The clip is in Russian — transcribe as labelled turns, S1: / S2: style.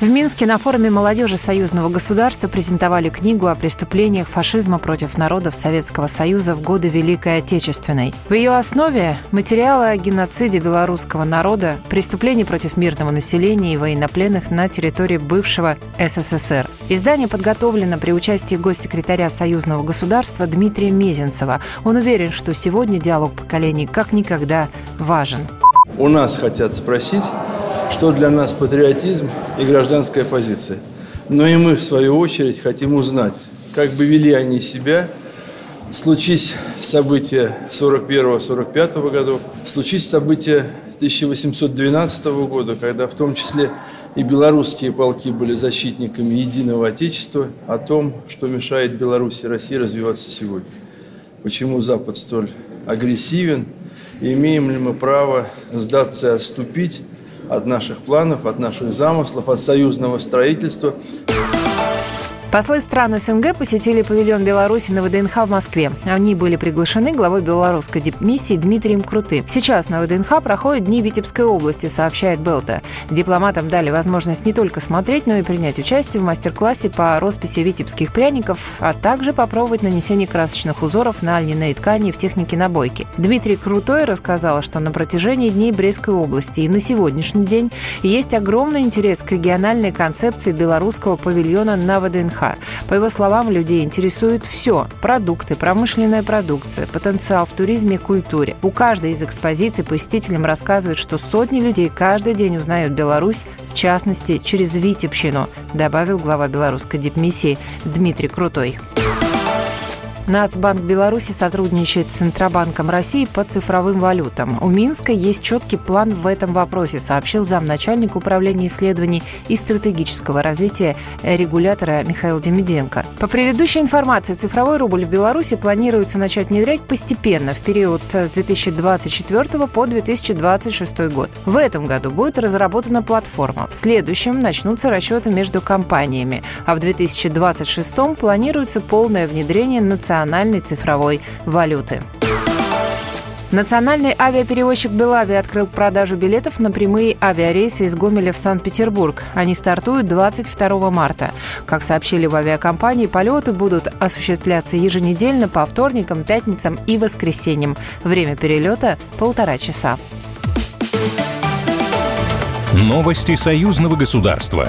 S1: В Минске на форуме молодежи союзного государства презентовали книгу о преступлениях фашизма против народов Советского Союза в годы Великой Отечественной. В ее основе материалы о геноциде белорусского народа, преступлений против мирного населения и военнопленных на территории бывшего СССР. Издание подготовлено при участии госсекретаря союзного государства Дмитрия Мезенцева. Он уверен, что сегодня диалог поколений как никогда важен.
S2: У нас хотят спросить, что для нас патриотизм и гражданская позиция. Но и мы, в свою очередь, хотим узнать, как бы вели они себя, случись события 41-45 годов, случись события 1812 года, когда в том числе и белорусские полки были защитниками единого Отечества, о том, что мешает Беларуси и России развиваться сегодня. Почему Запад столь агрессивен, и имеем ли мы право сдаться и отступить, от наших планов, от наших замыслов, от союзного строительства.
S1: Послы стран СНГ посетили павильон Беларуси на ВДНХ в Москве. Они были приглашены главой белорусской дипмиссии Дмитрием Крутым. Сейчас на ВДНХ проходят Дни Витебской области, сообщает Белта. Дипломатам дали возможность не только смотреть, но и принять участие в мастер-классе по росписи витебских пряников, а также попробовать нанесение красочных узоров на льняные ткани в технике набойки. Дмитрий Крутой рассказал, что на протяжении Дней Брестской области и на сегодняшний день есть огромный интерес к региональной концепции белорусского павильона на ВДНХ ЖКХ. По его словам, людей интересует все – продукты, промышленная продукция, потенциал в туризме и культуре. У каждой из экспозиций посетителям рассказывают, что сотни людей каждый день узнают Беларусь, в частности, через Витебщину, добавил глава белорусской дипмиссии Дмитрий Крутой. Нацбанк Беларуси сотрудничает с Центробанком России по цифровым валютам. У Минска есть четкий план в этом вопросе, сообщил замначальник управления исследований и стратегического развития регулятора Михаил Демиденко. По предыдущей информации, цифровой рубль в Беларуси планируется начать внедрять постепенно в период с 2024 по 2026 год. В этом году будет разработана платформа. В следующем начнутся расчеты между компаниями. А в 2026 планируется полное внедрение национального национальной цифровой валюты. Национальный авиаперевозчик «Белави» открыл продажу билетов на прямые авиарейсы из Гомеля в Санкт-Петербург. Они стартуют 22 марта. Как сообщили в авиакомпании, полеты будут осуществляться еженедельно по вторникам, пятницам и воскресеньям. Время перелета – полтора часа.
S3: Новости союзного государства.